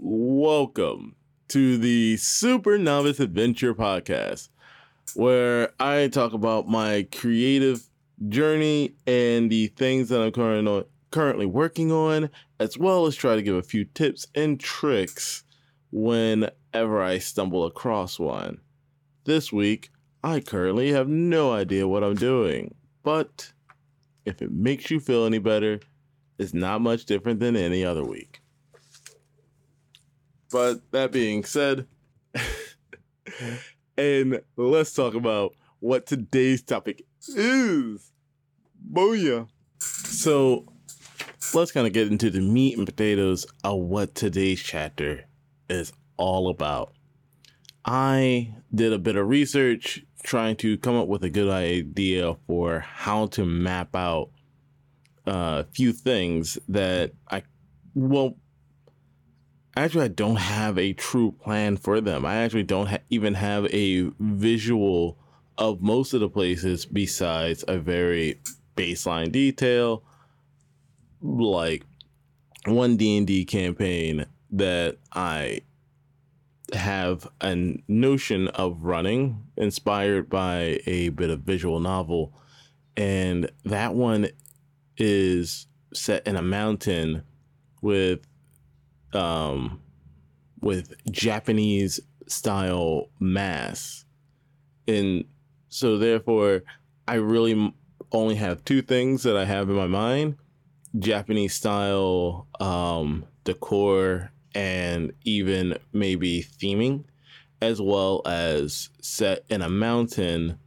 Welcome to the Super Novice Adventure Podcast, where I talk about my creative journey and the things that I'm current currently working on, as well as try to give a few tips and tricks whenever I stumble across one. This week, I currently have no idea what I'm doing, but if it makes you feel any better, it's not much different than any other week. But that being said, and let's talk about what today's topic is. Booyah. So let's kind of get into the meat and potatoes of what today's chapter is all about. I did a bit of research trying to come up with a good idea for how to map out a few things that I, well, actually, I don't have a true plan for them. I actually don't ha- even have a visual of most of the places besides a very baseline detail, like one D and D campaign that I have a notion of running inspired by a bit of visual novel and that one is set in a mountain with um with Japanese style mass and so therefore I really only have two things that I have in my mind Japanese style um decor and even maybe theming, as well as set in a mountain,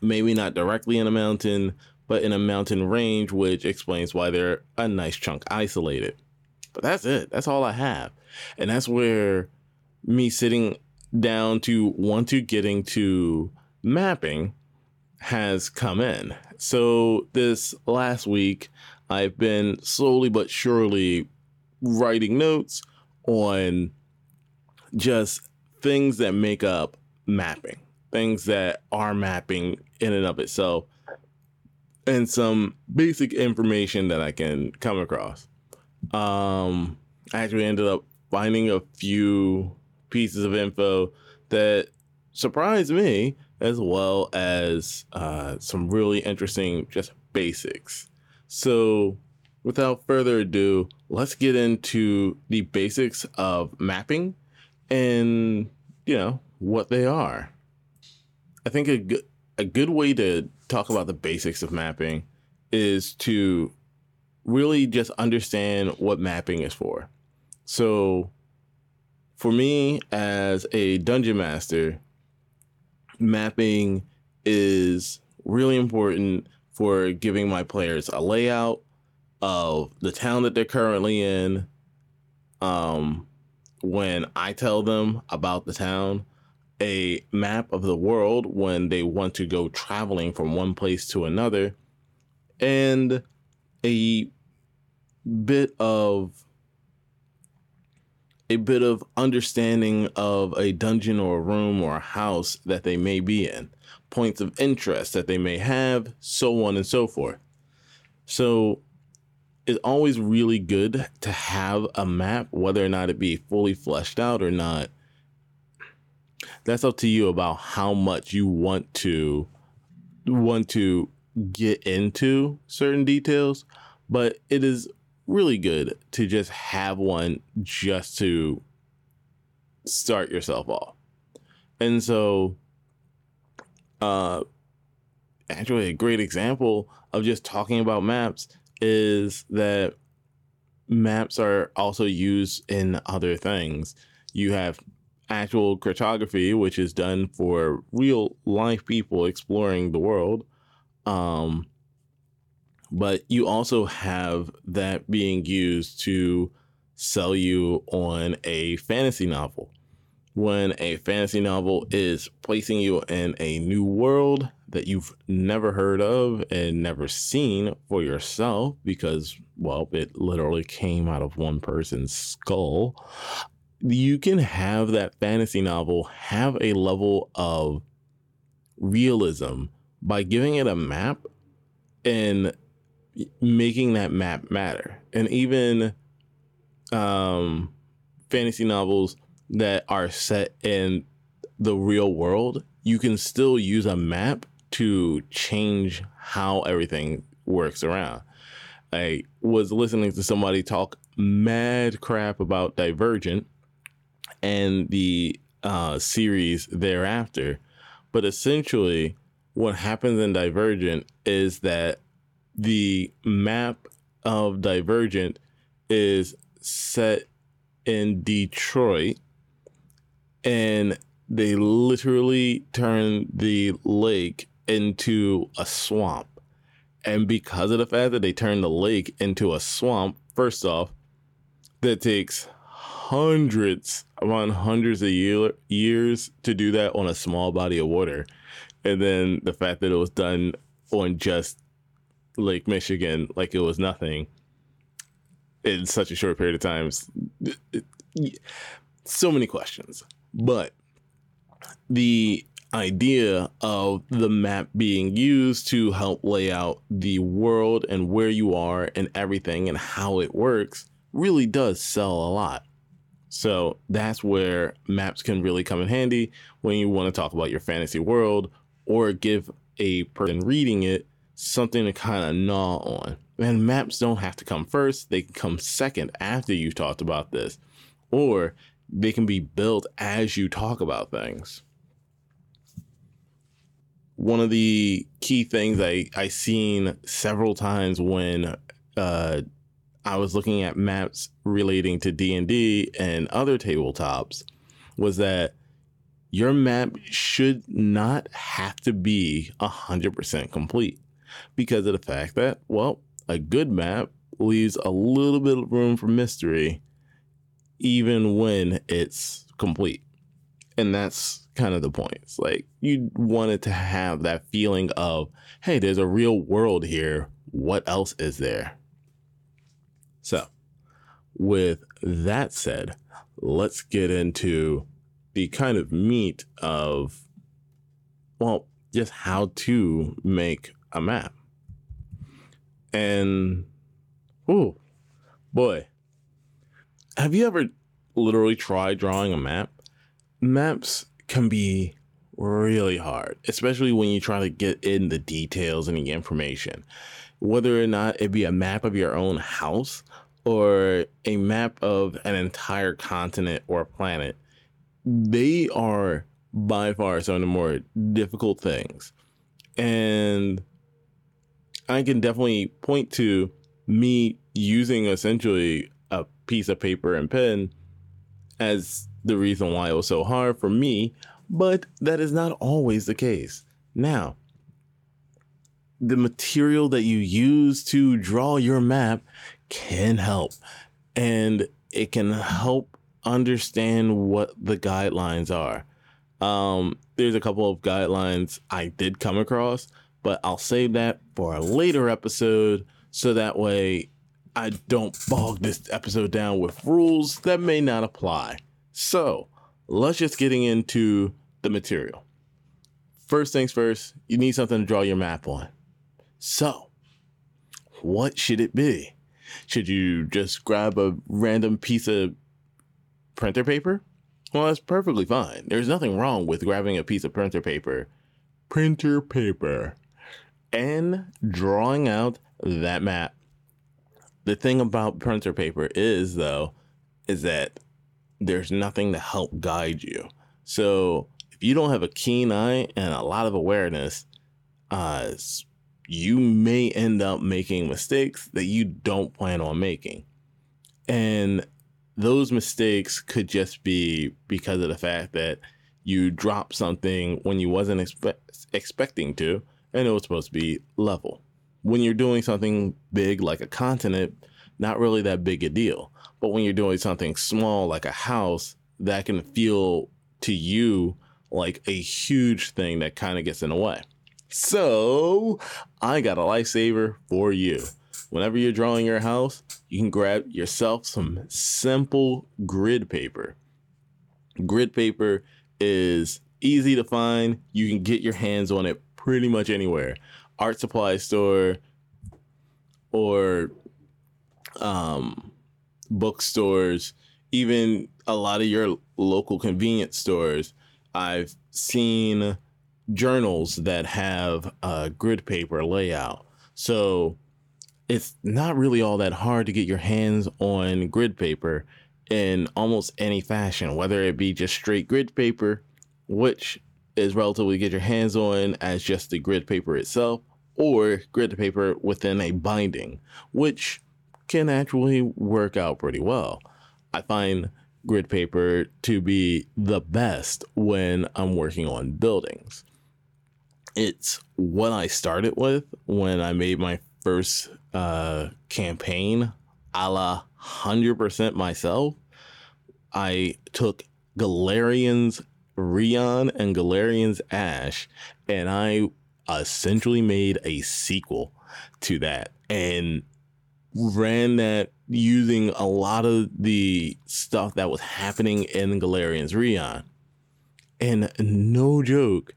maybe not directly in a mountain, but in a mountain range, which explains why they're a nice chunk isolated. But that's it. That's all I have. And that's where me sitting down to want to getting to mapping has come in. So this last week, I've been slowly but surely writing notes on just things that make up mapping, things that are mapping in and of itself, and some basic information that I can come across. Um, I actually ended up finding a few pieces of info that surprised me, as well as uh, some really interesting just basics. So, without further ado, let's get into the basics of mapping and, you know, what they are. I think a good, a good way to talk about the basics of mapping is to really just understand what mapping is for. So, for me as a dungeon master, mapping is really important for giving my players a layout, of the town that they're currently in. Um, when I tell them about the town, a map of the world when they want to go traveling from one place to another, and a bit of a bit of understanding of a dungeon or a room or a house that they may be in, points of interest that they may have, so on and so forth. So it's always really good to have a map, whether or not it be fully fleshed out or not. That's up to you about how much you want to want to get into certain details, but it is really good to just have one just to start yourself off. And so uh actually a great example of just talking about maps is that maps are also used in other things. You have actual cartography, which is done for real life people exploring the world. Um, but you also have that being used to sell you on a fantasy novel. When a fantasy novel is placing you in a new world that you've never heard of and never seen for yourself because, well, it literally came out of one person's skull, you can have that fantasy novel have a level of realism by giving it a map and making that map matter. And even um, fantasy novels that are set in the real world, you can still use a map to change how everything works around. I was listening to somebody talk mad crap about Divergent and the uh, series thereafter. But essentially, what happens in Divergent is that the map of Divergent is set in Detroit and they literally turn the lake into a swamp. And because of the fact that they turn the lake into a swamp, first off, that takes hundreds upon hundreds of year, years to do that on a small body of water. And then the fact that it was done on just Lake Michigan like it was nothing in such a short period of time. So many questions. But the idea of the map being used to help lay out the world and where you are and everything and how it works really does sell a lot. So that's where maps can really come in handy when you want to talk about your fantasy world or give a person reading it something to kind of gnaw on. And maps don't have to come first, they can come second after you've talked about this, or they can be built as you talk about things. One of the key things I, I seen several times when uh, I was looking at maps relating to D&D and other tabletops was that your map should not have to be 100% complete because of the fact that, well, a good map leaves a little bit of room for mystery even when it's complete. And that's kind of the point. It's like you wanted to have that feeling of, hey, there's a real world here. What else is there? So, with that said, let's get into the kind of meat of, well, just how to make a map. And, oh, boy, have you ever literally tried drawing a map? Maps can be really hard, especially when you try to get in the details and the information. Whether or not it be a map of your own house or a map of an entire continent or planet, they are by far some of the more difficult things. And I can definitely point to me using essentially a piece of paper and pen as the reason why it was so hard for me, but that is not always the case. Now, the material that you use to draw your map can help and it can help understand what the guidelines are. Um, there's a couple of guidelines I did come across, but I'll save that for a later episode so that way I don't bog this episode down with rules that may not apply. So let's just getting into the material. First things first, you need something to draw your map on. So, what should it be? Should you just grab a random piece of printer paper? Well, that's perfectly fine. There's nothing wrong with grabbing a piece of printer paper, printer paper, and drawing out that map the thing about printer paper is though is that there's nothing to help guide you so if you don't have a keen eye and a lot of awareness uh you may end up making mistakes that you don't plan on making and those mistakes could just be because of the fact that you dropped something when you wasn't expe- expecting to and it was supposed to be level when you're doing something big like a continent, not really that big a deal. But when you're doing something small like a house, that can feel to you like a huge thing that kind of gets in the way. So I got a lifesaver for you. Whenever you're drawing your house, you can grab yourself some simple grid paper. Grid paper is easy to find. You can get your hands on it pretty much anywhere art supply store or um, bookstores, even a lot of your local convenience stores, I've seen journals that have a grid paper layout. So it's not really all that hard to get your hands on grid paper in almost any fashion, whether it be just straight grid paper, which is relatively get your hands on as just the grid paper itself, or grid paper within a binding, which can actually work out pretty well. I find grid paper to be the best when I'm working on buildings. It's what I started with when I made my first uh, campaign a la 100% myself. I took Galarian's Rion and Galarian's Ash, and I essentially made a sequel to that and ran that using a lot of the stuff that was happening in Galarian's Rion. And no joke,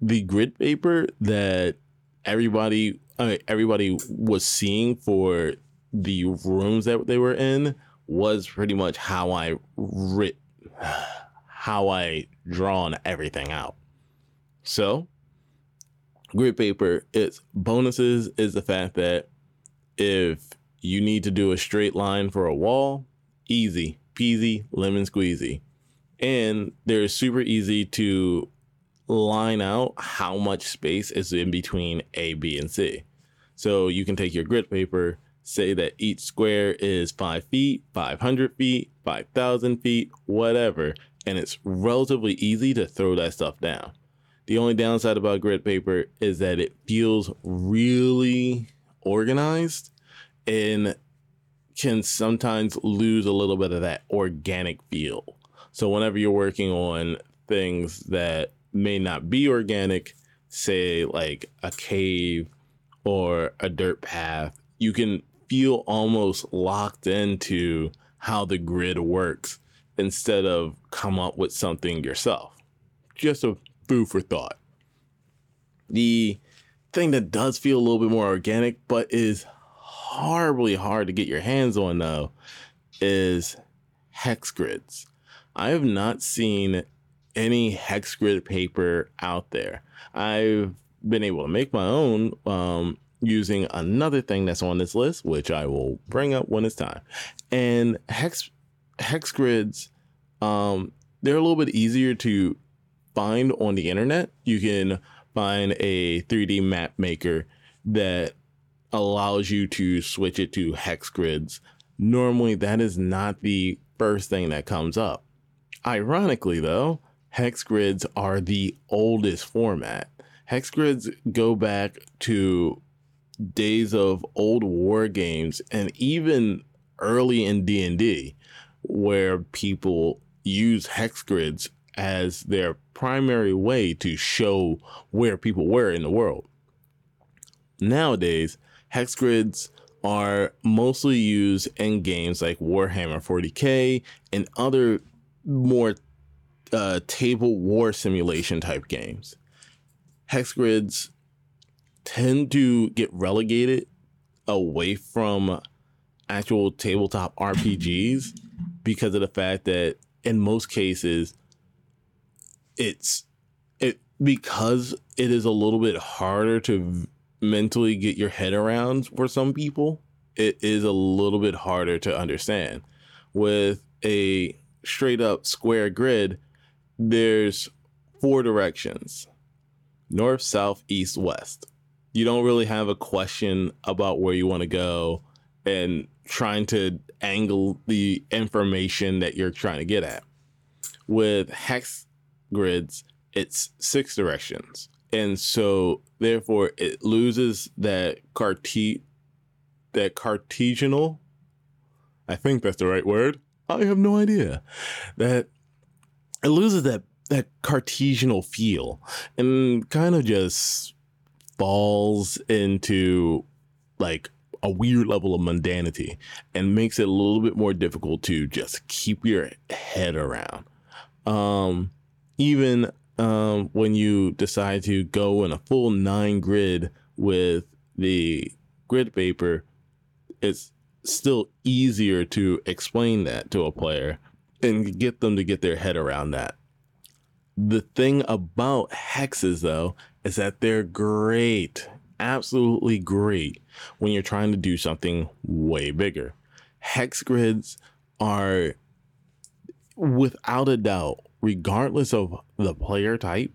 the grid paper that everybody uh, everybody was seeing for the rooms that they were in was pretty much how I writ how I drawn everything out. So, grid paper, its bonuses is the fact that if you need to do a straight line for a wall, easy peasy, lemon squeezy. And they're super easy to line out how much space is in between A, B, and C. So you can take your grid paper, say that each square is five feet, 500 feet, 5,000 feet, whatever, and it's relatively easy to throw that stuff down. The only downside about grid paper is that it feels really organized and can sometimes lose a little bit of that organic feel. So whenever you're working on things that may not be organic, say like a cave or a dirt path, you can feel almost locked into how the grid works instead of come up with something yourself. Just a food for thought. The thing that does feel a little bit more organic, but is horribly hard to get your hands on though, is hex grids. I have not seen any hex grid paper out there. I've been able to make my own um, using another thing that's on this list, which I will bring up when it's time. And hex hex grids, um, they're a little bit easier to find on the internet. You can find a 3D map maker that allows you to switch it to hex grids. Normally, that is not the first thing that comes up. Ironically, though, hex grids are the oldest format. Hex grids go back to days of old war games and even early in D&D where people use hex grids as their primary way to show where people were in the world. Nowadays, hex grids are mostly used in games like Warhammer 40k and other more uh, table war simulation type games. Hex grids tend to get relegated away from actual tabletop RPGs because of the fact that in most cases it's it because it is a little bit harder to mentally get your head around for some people it is a little bit harder to understand with a straight up square grid there's four directions north south east west you don't really have a question about where you want to go and trying to angle the information that you're trying to get at. With hex grids, it's six directions. And so therefore it loses that carte that cartesianal I think that's the right word. I have no idea. That it loses that that cartesianal feel and kind of just falls into like a weird level of mundanity and makes it a little bit more difficult to just keep your head around. Um, even um, when you decide to go in a full nine grid with the grid paper, it's still easier to explain that to a player and get them to get their head around that. The thing about hexes, though, is that they're great, absolutely great when you're trying to do something way bigger. Hex grids are, without a doubt, regardless of the player type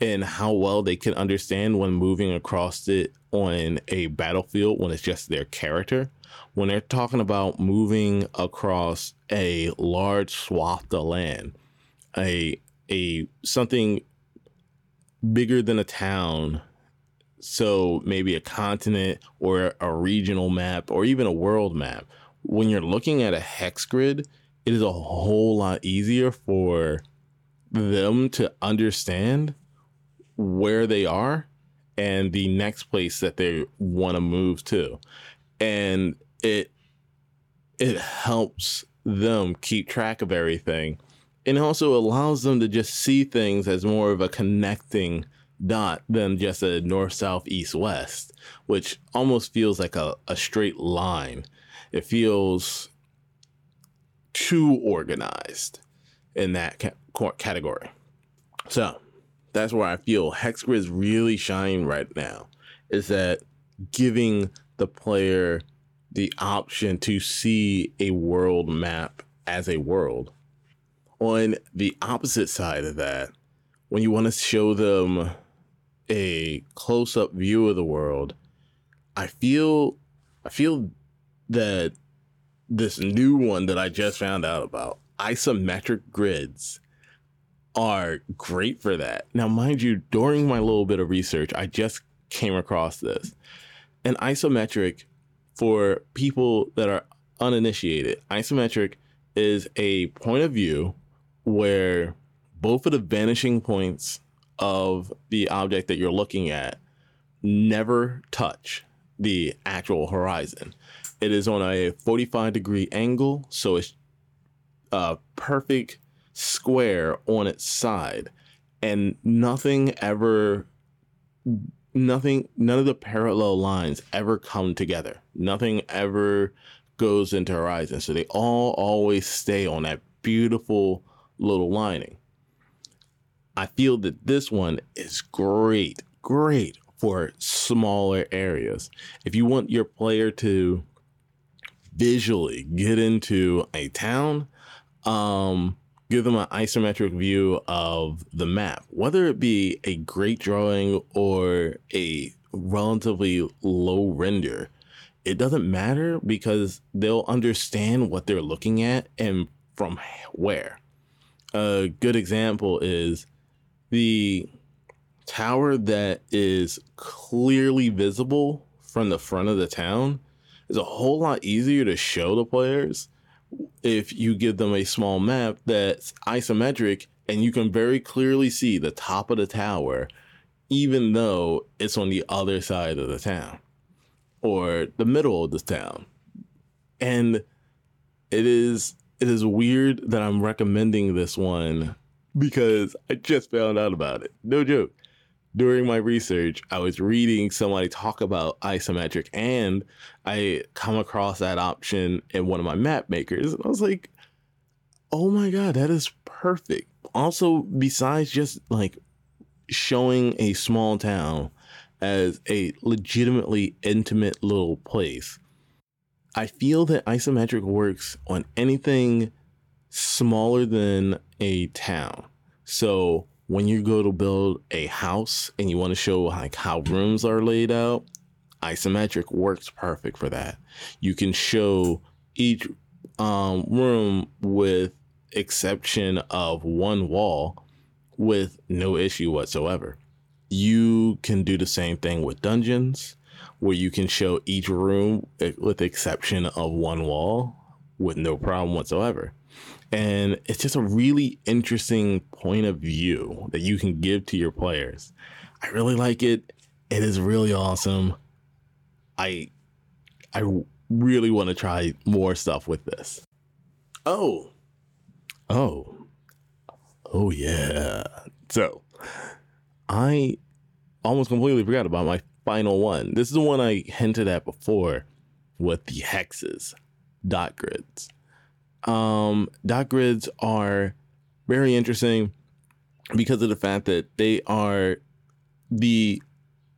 and how well they can understand when moving across it on a battlefield when it's just their character, when they're talking about moving across a large swath of land, a a something bigger than a town, so maybe a continent or a regional map or even a world map. When you're looking at a hex grid, it is a whole lot easier for them to understand where they are and the next place that they want to move to. And it it helps them keep track of everything. And also allows them to just see things as more of a connecting dot than just a north south east west which almost feels like a, a straight line. It feels too organized in that ca- category. So that's where i feel hex grids really shine right now is that giving the player the option to see a world map as a world. On the opposite side of that, when you want to show them a close up view of the world, I feel I feel that this new one that I just found out about, isometric grids, are great for that. Now, mind you, during my little bit of research, I just came across this. An isometric for people that are uninitiated, isometric is a point of view where both of the vanishing points of the object that you're looking at never touch the actual horizon. It is on a 45 degree angle, so it's a perfect square on its side, and nothing ever nothing none of the parallel lines ever come together. Nothing ever goes into horizon. So they all always stay on that beautiful little lining. I feel that this one is great great for smaller areas. If you want your player to visually get into a town um give them an isometric view of the map, whether it be a great drawing or a relatively low render. It doesn't matter because they'll understand what they're looking at and from where. A good example is the tower that is clearly visible from the front of the town is a whole lot easier to show the players if you give them a small map that's isometric and you can very clearly see the top of the tower, even though it's on the other side of the town or the middle of the town. And it is it is weird that I'm recommending this one because I just found out about it. No joke during my research, I was reading somebody talk about isometric and I come across that option in one of my map makers. And I was like, oh my God, that is perfect. Also, besides just like showing a small town as a legitimately intimate little place, I feel that isometric works on anything smaller than a town. So when you go to build a house and you want to show like how rooms are laid out, isometric works perfect for that. You can show each um, room with exception of one wall with no issue whatsoever. You can do the same thing with dungeons where you can show each room eh, with exception of one wall with no problem whatsoever. And it's just a really interesting point of view that you can give to your players. I really like it. It is really awesome. I I really want to try more stuff with this. Oh. Oh. Oh yeah. So, I almost completely forgot about my final one. This is the one I hinted at before. with the hexes, dot grids. Um, dot grids are very interesting because of the fact that they are the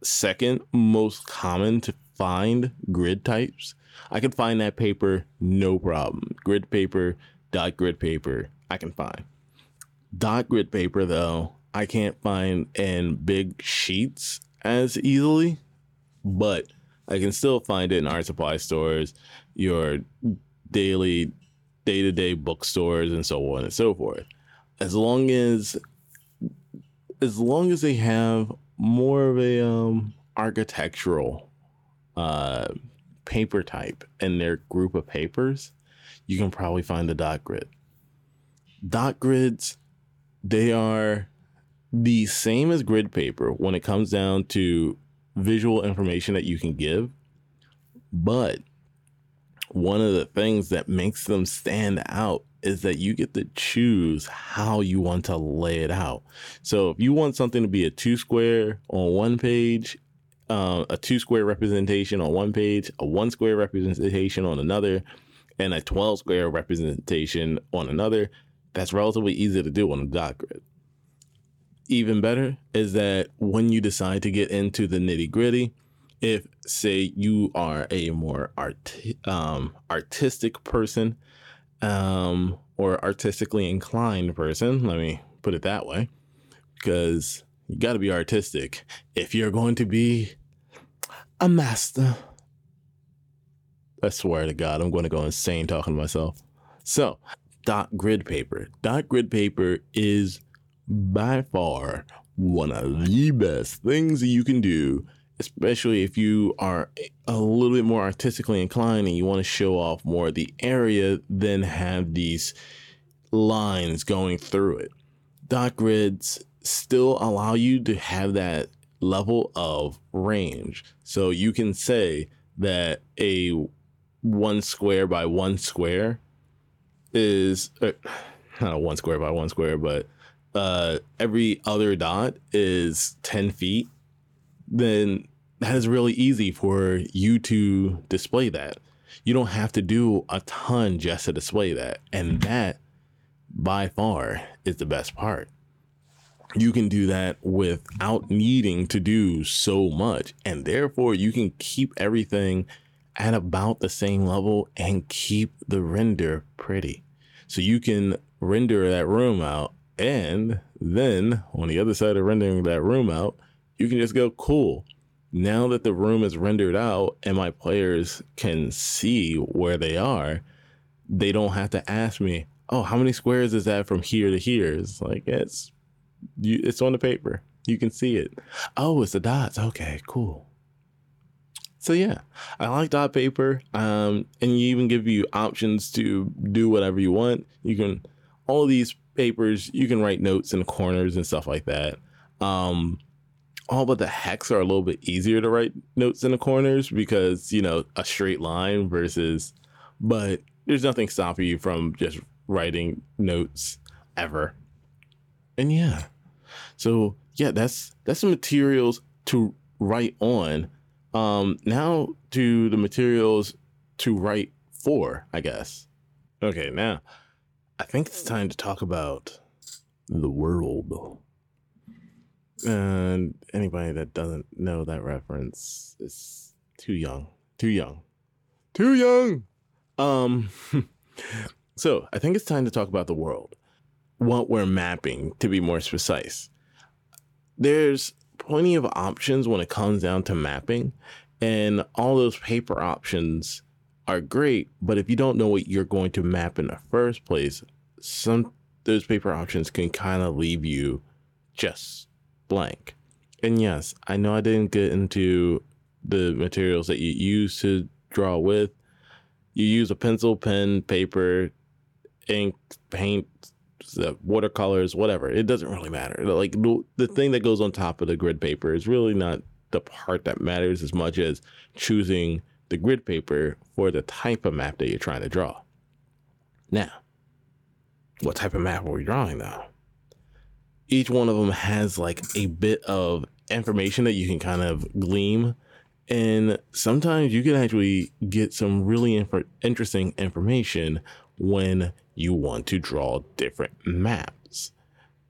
second most common to find grid types. I can find that paper no problem. Grid paper, dot grid paper, I can find. Dot grid paper, though, I can't find in big sheets as easily, but I can still find it in art supply stores, your daily, day to day bookstores, and so on and so forth. As long as, as long as they have more of a um, architectural uh, paper type in their group of papers, you can probably find the dot grid. Dot grids, they are the same as grid paper when it comes down to visual information that you can give. But one of the things that makes them stand out is that you get to choose how you want to lay it out. So if you want something to be a two square on one page, uh, a two square representation on one page, a one square representation on another, and a 12 square representation on another, that's relatively easy to do on a dot grid. Even better is that when you decide to get into the nitty gritty, if say you are a more art um, artistic person um, or artistically inclined person. Let me put it that way, because you got to be artistic if you're going to be a master. I swear to God, I'm going to go insane talking to myself. So, dot grid paper. Dot grid paper is by far one of the best things you can do especially if you are a little bit more artistically inclined and you want to show off more of the area than have these lines going through it. Dot grids still allow you to have that level of range. So you can say that a one square by one square is uh, not a one square by one square, but uh, every other dot is 10 feet, then that is really easy for you to display that. You don't have to do a ton just to display that. And that by far is the best part. You can do that without needing to do so much. And therefore, you can keep everything at about the same level and keep the render pretty. So you can render that room out. And then on the other side of rendering that room out, you can just go, cool now that the room is rendered out and my players can see where they are, they don't have to ask me, "Oh, how many squares is that from here to here?" It's like it's you, it's on the paper. You can see it. Oh, it's the dots. Okay, cool. So yeah, I like dot paper. Um, and you even give you options to do whatever you want. You can all these papers. You can write notes in corners and stuff like that. Um, all but the hex are a little bit easier to write notes in the corners because you know a straight line versus but there's nothing stopping you from just writing notes ever. And yeah so yeah that's that's the materials to write on. Um now to the materials to write for i guess. Okay now i think it's time to talk about the world and anybody that doesn't know that reference is too young. Too young. Too young. Um so I think it's time to talk about the world. What we're mapping to be more precise. There's plenty of options when it comes down to mapping, and all those paper options are great, but if you don't know what you're going to map in the first place, some those paper options can kind of leave you just blank. And yes, I know I didn't get into the materials that you use to draw with. You use a pencil, pen, paper, ink, paint, watercolors, whatever. It doesn't really matter. Like the, thing that goes on top of the grid paper is really not the part that matters as much as choosing the grid paper for the type of map that you're trying to draw. Now, what type of map are we drawing though? Each one of them has like a bit of information that you can kind of glean And sometimes you can actually get some really inf- interesting information when you want to draw different maps.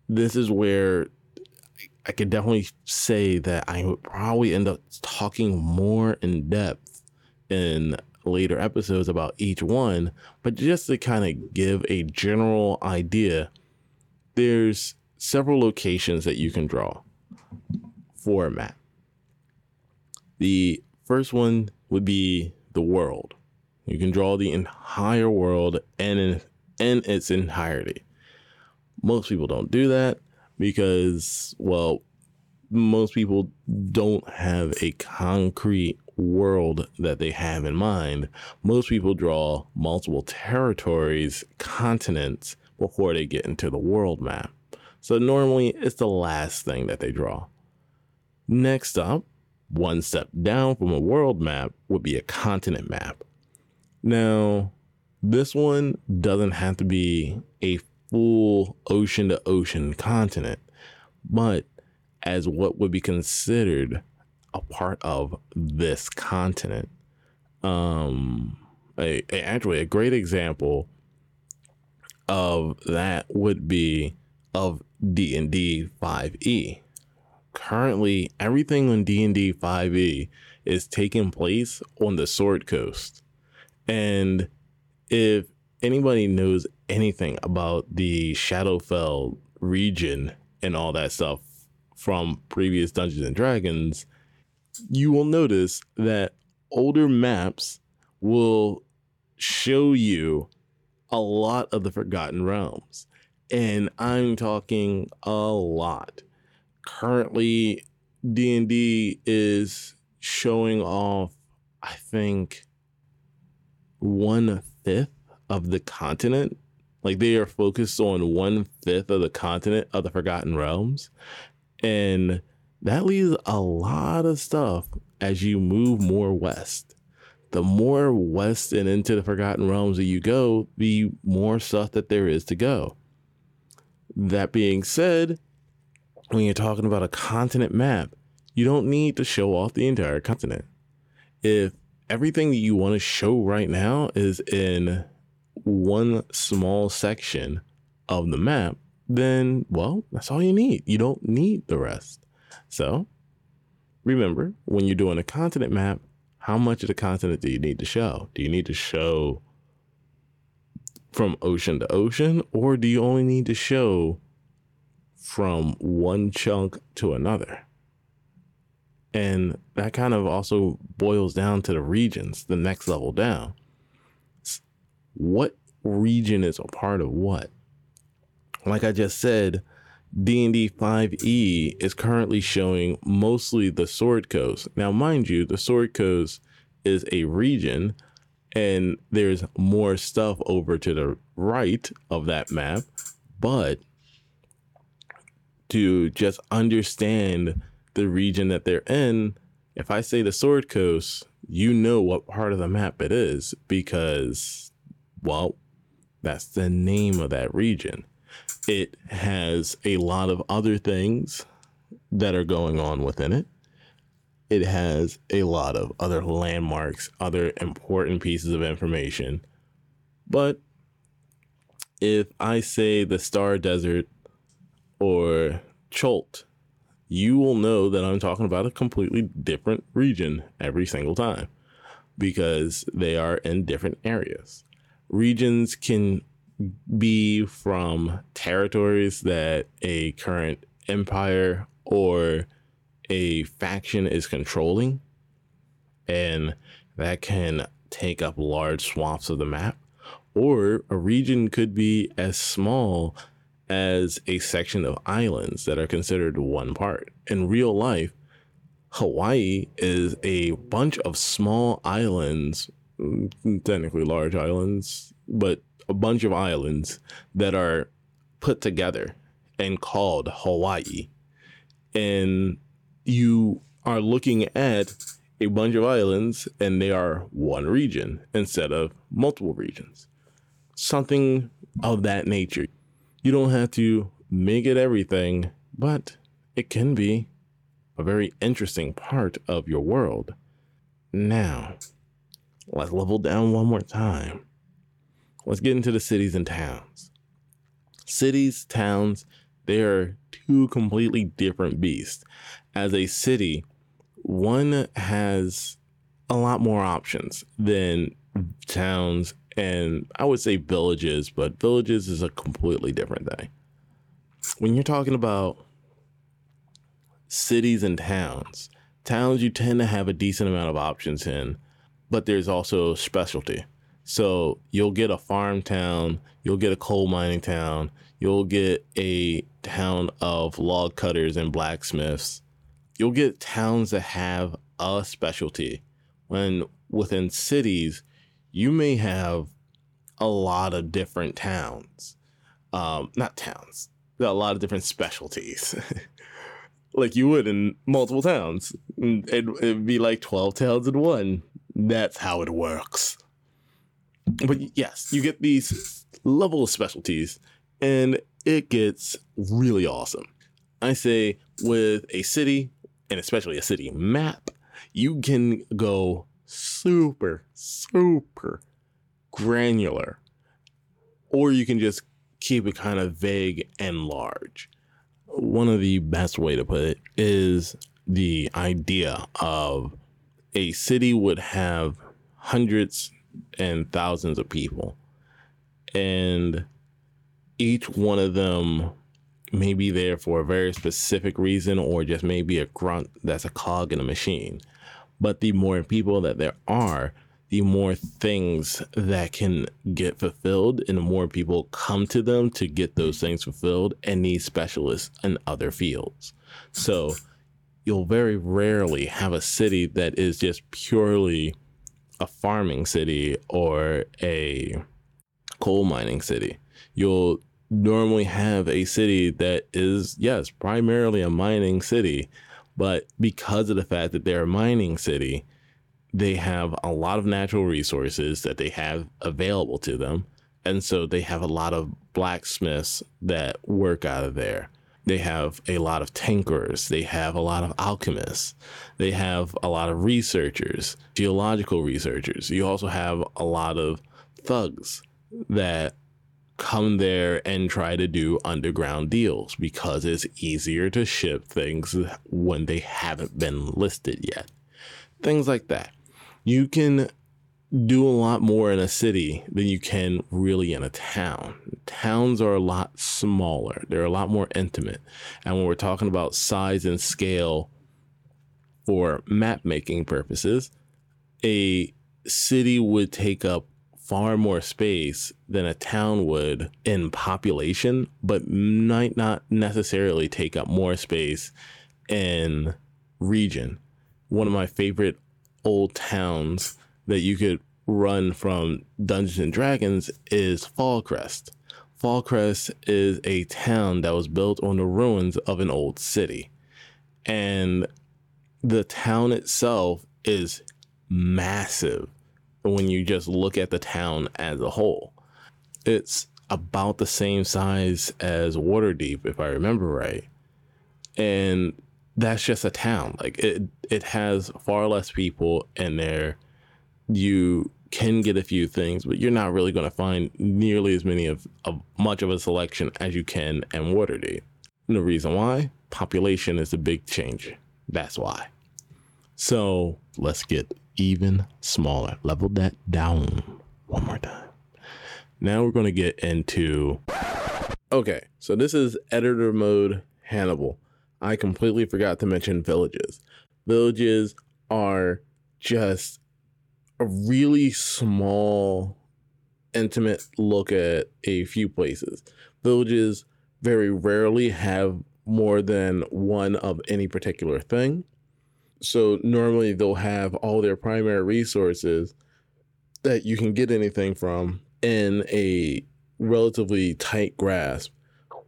This is where I could definitely say that I would probably end up talking more in depth in later episodes about each one, but just to kind of give a general idea, there's several locations that you can draw for a map. The first one would be the world. You can draw the entire world and in, in its entirety. Most people don't do that because, well, most people don't have a concrete world that they have in mind. Most people draw multiple territories, continents before they get into the world map. So normally it's the last thing that they draw. Next up, one step down from a world map would be a continent map. Now, this one doesn't have to be a full ocean to ocean continent, but as what would be considered a part of this continent. Um, a, a, actually, a great example of that would be of D and D 5e. Currently, everything on D and D 5e is taking place on the Sword Coast, and if anybody knows anything about the Shadowfell region and all that stuff from previous Dungeons and Dragons, you will notice that older maps will show you a lot of the Forgotten Realms. And I'm talking a lot. Currently, D&D is showing off, I think, one fifth of the continent. Like they are focused on one fifth of the continent of the Forgotten Realms. And that leaves a lot of stuff as you move more west. The more west and into the Forgotten Realms that you go, the more stuff that there is to go. That being said, when you're talking about a continent map, you don't need to show off the entire continent. If everything that you want to show right now is in one small section of the map, then, well, that's all you need. You don't need the rest. So remember, when you're doing a continent map, how much of the continent do you need to show? Do you need to show from ocean to ocean, or do you only need to show from one chunk to another? And that kind of also boils down to the regions, the next level down. What region is a part of what? Like I just said, D&D 5e is currently showing mostly the Sword Coast. Now, mind you, the Sword Coast is a region and there's more stuff over to the right of that map, but to just understand the region that they're in, if I say the Sword Coast, you know what part of the map it is because, well, that's the name of that region. It has a lot of other things that are going on within it. It has a lot of other landmarks, other important pieces of information. But if I say the Star Desert or Chult, you will know that I'm talking about a completely different region every single time because they are in different areas. Regions can be from territories that a current empire or a faction is controlling, and that can take up large swaths of the map. Or a region could be as small as a section of islands that are considered one part. In real life, Hawaii is a bunch of small islands, mm, technically large islands, but a bunch of islands that are put together and called Hawaii. And you are looking at a bunch of islands and they are one region instead of multiple regions. Something of that nature. You don't have to make it everything, but it can be a very interesting part of your world. Now, let's level down one more time. Let's get into the cities and towns. Cities, towns, they are two completely different beasts. As a city, one has a lot more options than towns and I would say villages, but villages is a completely different thing. When you're talking about cities and towns, towns you tend to have a decent amount of options in, but there's also specialty. So you'll get a farm town, you'll get a coal mining town, you'll get a town of log cutters and blacksmiths. You'll get towns that have a specialty. When within cities, you may have a lot of different towns. Um, not towns, a lot of different specialties. like you would in multiple towns. It, it'd be like 12 towns in one. That's how it works. But yes, you get these level of specialties, and it gets really awesome. I say with a city, and especially a city map, you can go super, super granular, or you can just keep it kind of vague and large. One of the best way to put it is the idea of a city would have hundreds and thousands of people, and each one of them may be there for a very specific reason or just maybe a grunt that's a cog in a machine. But the more people that there are, the more things that can get fulfilled and the more people come to them to get those things fulfilled and need specialists in other fields. So you'll very rarely have a city that is just purely a farming city or a coal mining city. You'll normally have a city that is, yes, primarily a mining city, but because of the fact that they're a mining city, they have a lot of natural resources that they have available to them. And so they have a lot of blacksmiths that work out of there. They have a lot of tankers. They have a lot of alchemists. They have a lot of researchers, geological researchers. You also have a lot of thugs that come there and try to do underground deals because it's easier to ship things when they haven't been listed yet. Things like that you can do a lot more in a city than you can really in a town. Towns are a lot smaller, they're a lot more intimate. And when we're talking about size and scale for map making purposes, a city would take up far more space than a town would in population, but might not necessarily take up more space in region. One of my favorite old towns that you could run from Dungeons and Dragons is Fallcrest. Fallcrest is a town that was built on the ruins of an old city. And the town itself is massive when you just look at the town as a whole. It's about the same size as Waterdeep, if I remember right. And that's just a town. Like it it has far less people in there. You can get a few things, but you're not really going to find nearly as many of, of much of a selection as you can in Waterdeep. And the reason why? Population is a big change. That's why. So let's get even smaller. Level that down one more time. Now we're going to get into. Okay, so this is editor mode Hannibal. I completely forgot to mention villages. Villages are just a really small, intimate look at a few places. Villages very rarely have more than one of any particular thing. So normally they'll have all their primary resources that you can get anything from in a relatively tight grasp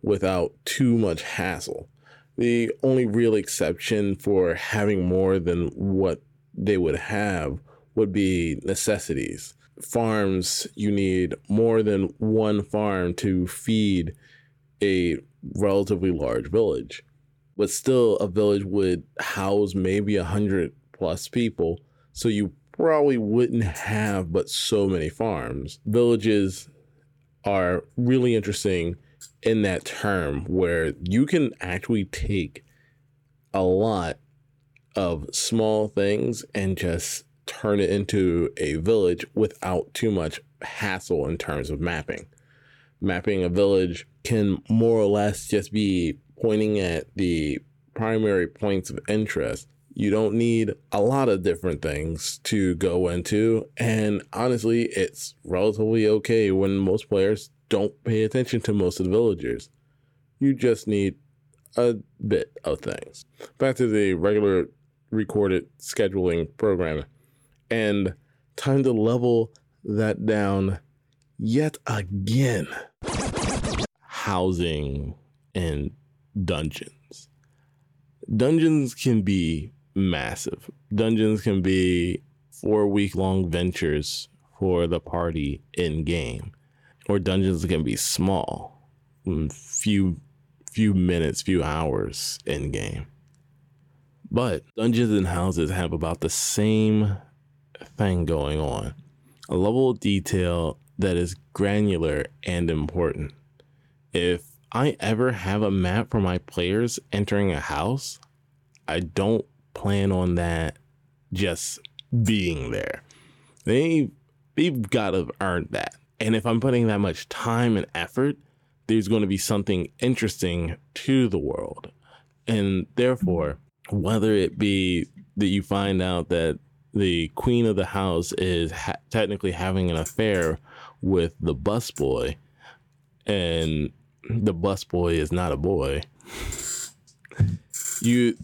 without too much hassle. The only real exception for having more than what they would have would be necessities. Farms, you need more than one farm to feed a relatively large village. But still, a village would house maybe a hundred plus people. So you probably wouldn't have but so many farms. Villages are really interesting in that term where you can actually take a lot of small things and just turn it into a village without too much hassle in terms of mapping. Mapping a village can more or less just be pointing at the primary points of interest. You don't need a lot of different things to go into. And honestly, it's relatively okay when most players don't pay attention to most of the villagers. You just need a bit of things. Back to the regular recorded scheduling program And time to level that down yet again. Housing and dungeons. Dungeons can be massive. Dungeons can be four week long ventures for the party in game, or dungeons can be small, mm, few few minutes, few hours in game. But dungeons and houses have about the same thing going on a level of detail that is granular and important. If I ever have a map for my players entering a house, I don't plan on that just being there. They they've got to earn that. And if I'm putting that much time and effort, there's going to be something interesting to the world. And therefore, whether it be that you find out that the queen of the house is ha- technically having an affair with the busboy, and the busboy is not a boy, you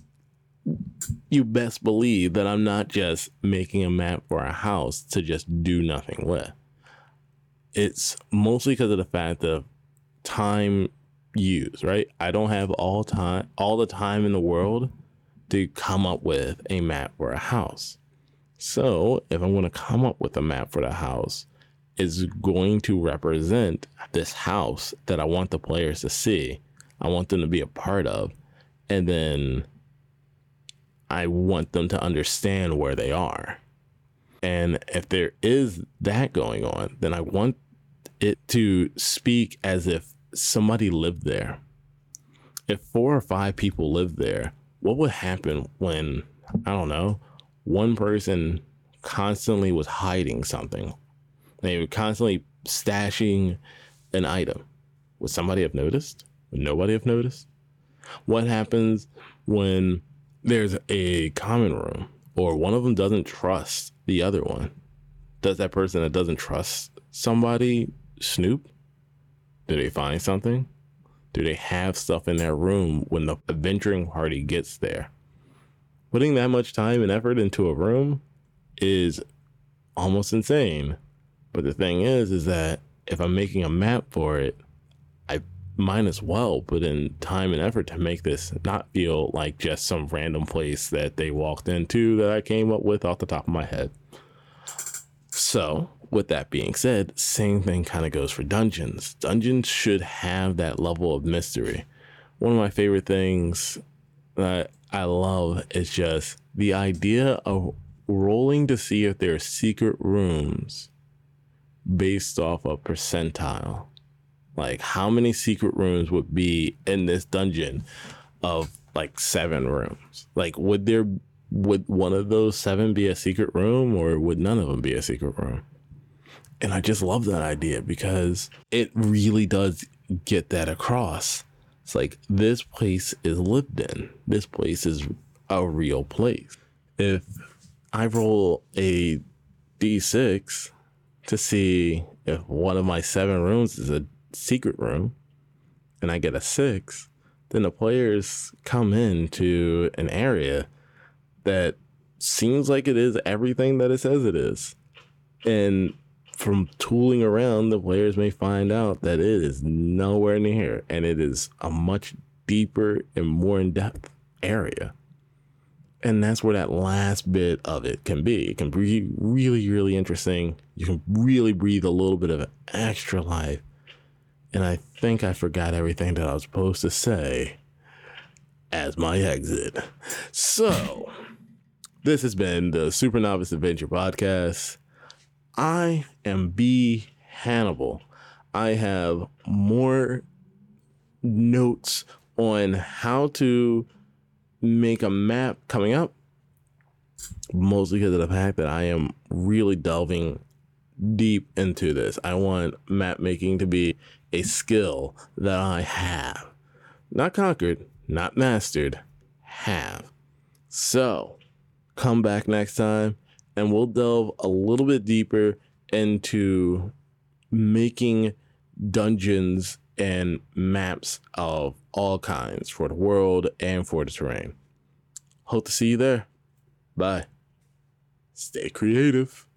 you best believe that I'm not just making a map for a house to just do nothing with. It's mostly because of the fact of time used, right? I don't have all time all the time in the world to come up with a map for a house. So, if I'm to come up with a map for the house, it's going to represent this house that I want the players to see. I want them to be a part of. And then I want them to understand where they are. And if there is that going on, then I want it to speak as if somebody lived there. If four or five people lived there, what would happen when, I don't know, one person constantly was hiding something? They were constantly stashing an item. Would somebody have noticed? Would nobody have noticed? What happens when there's a common room or one of them doesn't trust the other one? Does that person that doesn't trust somebody snoop? Do they find something? Do they have stuff in their room when the adventuring party gets there? Putting that much time and effort into a room is almost insane. But the thing is, is that if I'm making a map for it, I might as well put in time and effort to make this not feel like just some random place that they walked into that I came up with off the top of my head. So, with that being said, same thing kind of goes for dungeons. Dungeons should have that level of mystery. One of my favorite things that I love is just the idea of rolling to see if there are secret rooms based off a percentile. Like how many secret rooms would be in this dungeon of like seven rooms? Like would there would one of those seven be a secret room or would none of them be a secret room? And I just love that idea because it really does get that across. It's like this place is lived in. This place is a real place. If I roll a d6 to see if one of my seven rooms is a secret room and I get a six, then the players come into an area that seems like it is everything that it says it is. And from tooling around, the players may find out that it is nowhere near and it is a much deeper and more in depth area. And that's where that last bit of it can be. It can be really, really interesting. You can really breathe a little bit of extra life. And I think I forgot everything that I was supposed to say as my exit. So, This has been the Super Novice Adventure Podcast. I am B. Hannibal. I have more notes on how to make a map coming up, mostly because of the fact that I am really delving deep into this. I want map making to be a skill that I have. Not conquered, not mastered, have. So, come back next time and we'll delve a little bit deeper into making dungeons and maps of all kinds for the world and for the terrain. Hope to see you there. Bye. Stay creative.